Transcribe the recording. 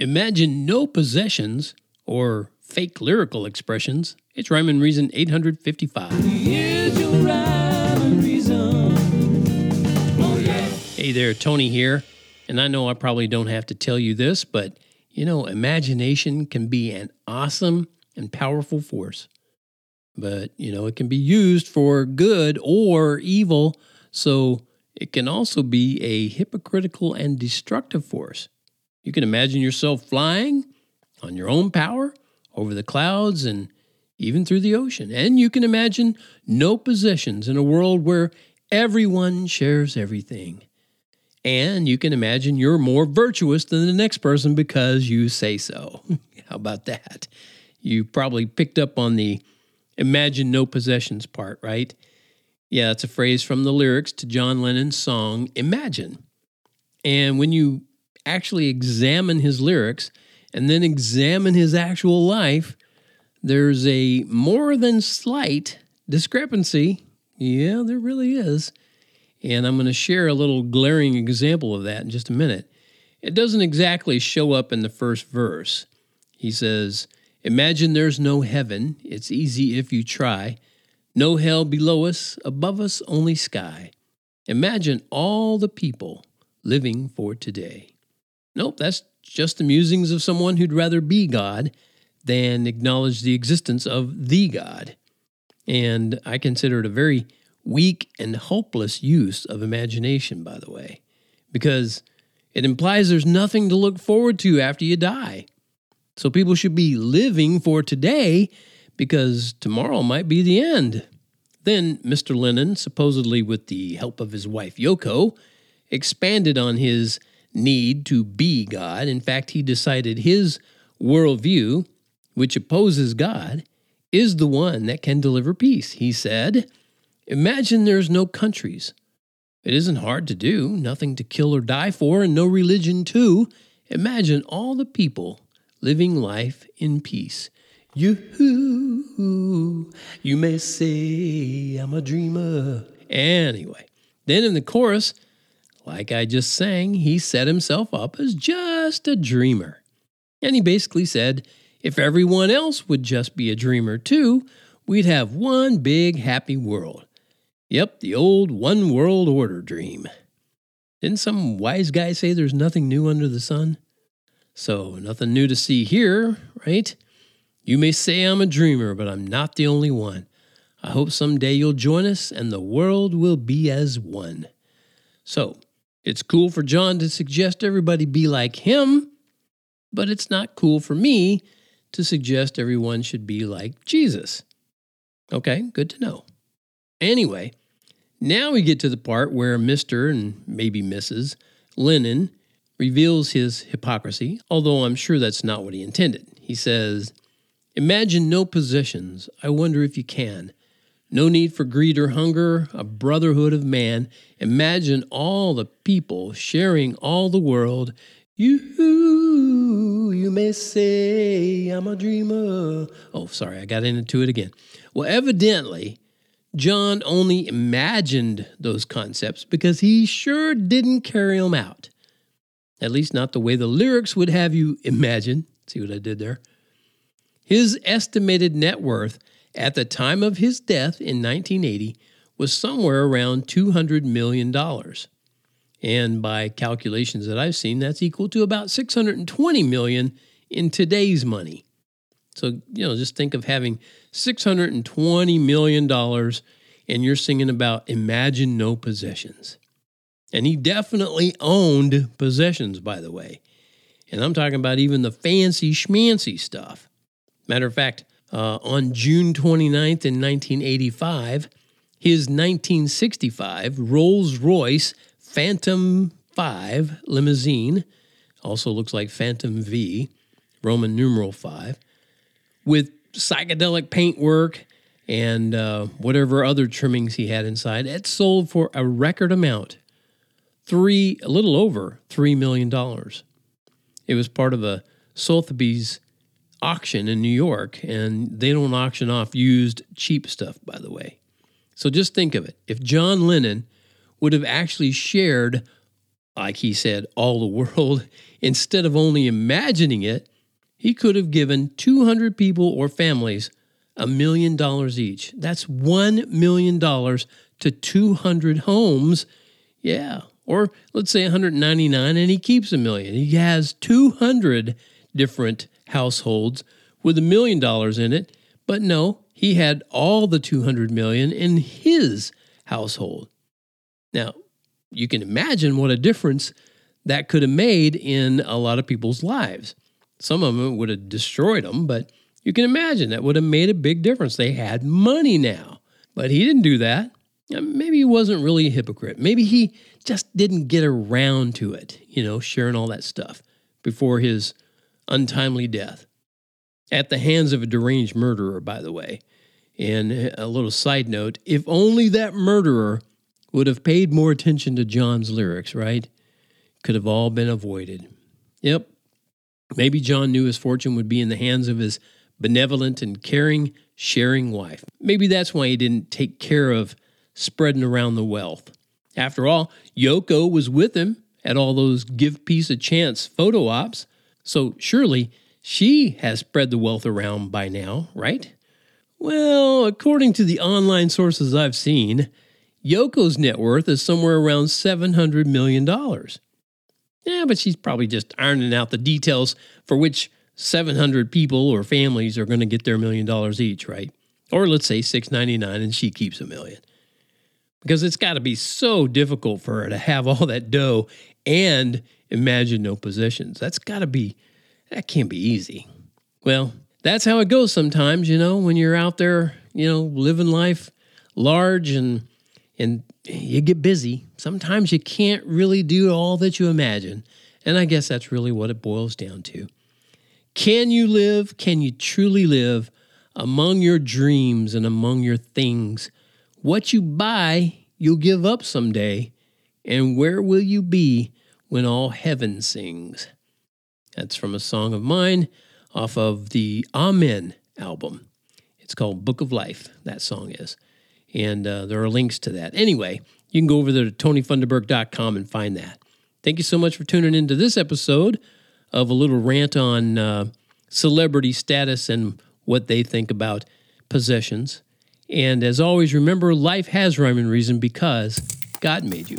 Imagine no possessions or fake lyrical expressions. It's Rhyme and Reason 855. Hey there, Tony here. And I know I probably don't have to tell you this, but you know, imagination can be an awesome and powerful force. But, you know, it can be used for good or evil. So it can also be a hypocritical and destructive force. You can imagine yourself flying on your own power over the clouds and even through the ocean. And you can imagine no possessions in a world where everyone shares everything. And you can imagine you're more virtuous than the next person because you say so. How about that? You probably picked up on the imagine no possessions part, right? Yeah, it's a phrase from the lyrics to John Lennon's song Imagine. And when you actually examine his lyrics and then examine his actual life, there's a more than slight discrepancy. Yeah, there really is. And I'm going to share a little glaring example of that in just a minute. It doesn't exactly show up in the first verse. He says, Imagine there's no heaven. It's easy if you try. No hell below us, above us only sky. Imagine all the people living for today. Nope, that's just the musings of someone who'd rather be God than acknowledge the existence of the God. And I consider it a very weak and hopeless use of imagination, by the way, because it implies there's nothing to look forward to after you die. So people should be living for today because tomorrow might be the end. Then Mr. Lennon, supposedly with the help of his wife Yoko, expanded on his need to be God. In fact, he decided his worldview, which opposes God, is the one that can deliver peace. He said, Imagine there's no countries. It isn't hard to do, nothing to kill or die for, and no religion too. Imagine all the people living life in peace. You, you may say I'm a dreamer. Anyway, then in the chorus, like I just sang, he set himself up as just a dreamer. And he basically said, if everyone else would just be a dreamer too, we'd have one big happy world. Yep, the old one world order dream. Didn't some wise guy say there's nothing new under the sun? So, nothing new to see here, right? You may say I'm a dreamer, but I'm not the only one. I hope someday you'll join us and the world will be as one. So, it's cool for John to suggest everybody be like him, but it's not cool for me to suggest everyone should be like Jesus. Okay, good to know. Anyway, now we get to the part where Mr. and maybe Mrs. Lennon reveals his hypocrisy, although I'm sure that's not what he intended. He says, Imagine no possessions. I wonder if you can. No need for greed or hunger, a brotherhood of man. Imagine all the people sharing all the world. You, you may say I'm a dreamer. Oh, sorry, I got into it again. Well, evidently, John only imagined those concepts because he sure didn't carry them out. At least, not the way the lyrics would have you imagine. See what I did there? His estimated net worth at the time of his death in 1980 was somewhere around $200 million. And by calculations that I've seen, that's equal to about 620 million in today's money. So, you know, just think of having $620 million and you're singing about imagine no possessions. And he definitely owned possessions, by the way. And I'm talking about even the fancy schmancy stuff. Matter of fact, uh, on June 29th in 1985, his 1965 Rolls Royce Phantom 5 limousine, also looks like Phantom V, Roman numeral 5, with psychedelic paintwork and uh, whatever other trimmings he had inside. It sold for a record amount, three, a little over $3 million. It was part of a Sotheby's auction in New York, and they don't auction off used cheap stuff, by the way. So just think of it. If John Lennon would have actually shared like he said, all the world, instead of only imagining it, he could have given 200 people or families a million dollars each. That's $1 million to 200 homes. Yeah. Or let's say 199 and he keeps a million. He has 200 different households with a million dollars in it. But no, he had all the 200 million in his household. Now, you can imagine what a difference that could have made in a lot of people's lives. Some of them would have destroyed them, but you can imagine that would have made a big difference. They had money now, but he didn't do that. Maybe he wasn't really a hypocrite. Maybe he just didn't get around to it, you know, sharing all that stuff before his untimely death at the hands of a deranged murderer, by the way. And a little side note if only that murderer would have paid more attention to John's lyrics, right? Could have all been avoided. Yep. Maybe John knew his fortune would be in the hands of his benevolent and caring, sharing wife. Maybe that's why he didn't take care of spreading around the wealth. After all, Yoko was with him at all those give peace a chance photo ops, so surely she has spread the wealth around by now, right? Well, according to the online sources I've seen, Yoko's net worth is somewhere around $700 million. Yeah, but she's probably just ironing out the details for which 700 people or families are going to get their million dollars each, right? Or let's say 699 and she keeps a million. Because it's got to be so difficult for her to have all that dough and imagine no possessions. That's got to be that can't be easy. Well, that's how it goes sometimes, you know, when you're out there, you know, living life large and and you get busy. Sometimes you can't really do all that you imagine. And I guess that's really what it boils down to. Can you live? Can you truly live among your dreams and among your things? What you buy, you'll give up someday. And where will you be when all heaven sings? That's from a song of mine off of the Amen album. It's called Book of Life, that song is. And uh, there are links to that. Anyway, you can go over there to tonyfunderburk.com and find that. Thank you so much for tuning into this episode of a little rant on uh, celebrity status and what they think about possessions. And as always, remember life has rhyme and reason because God made you.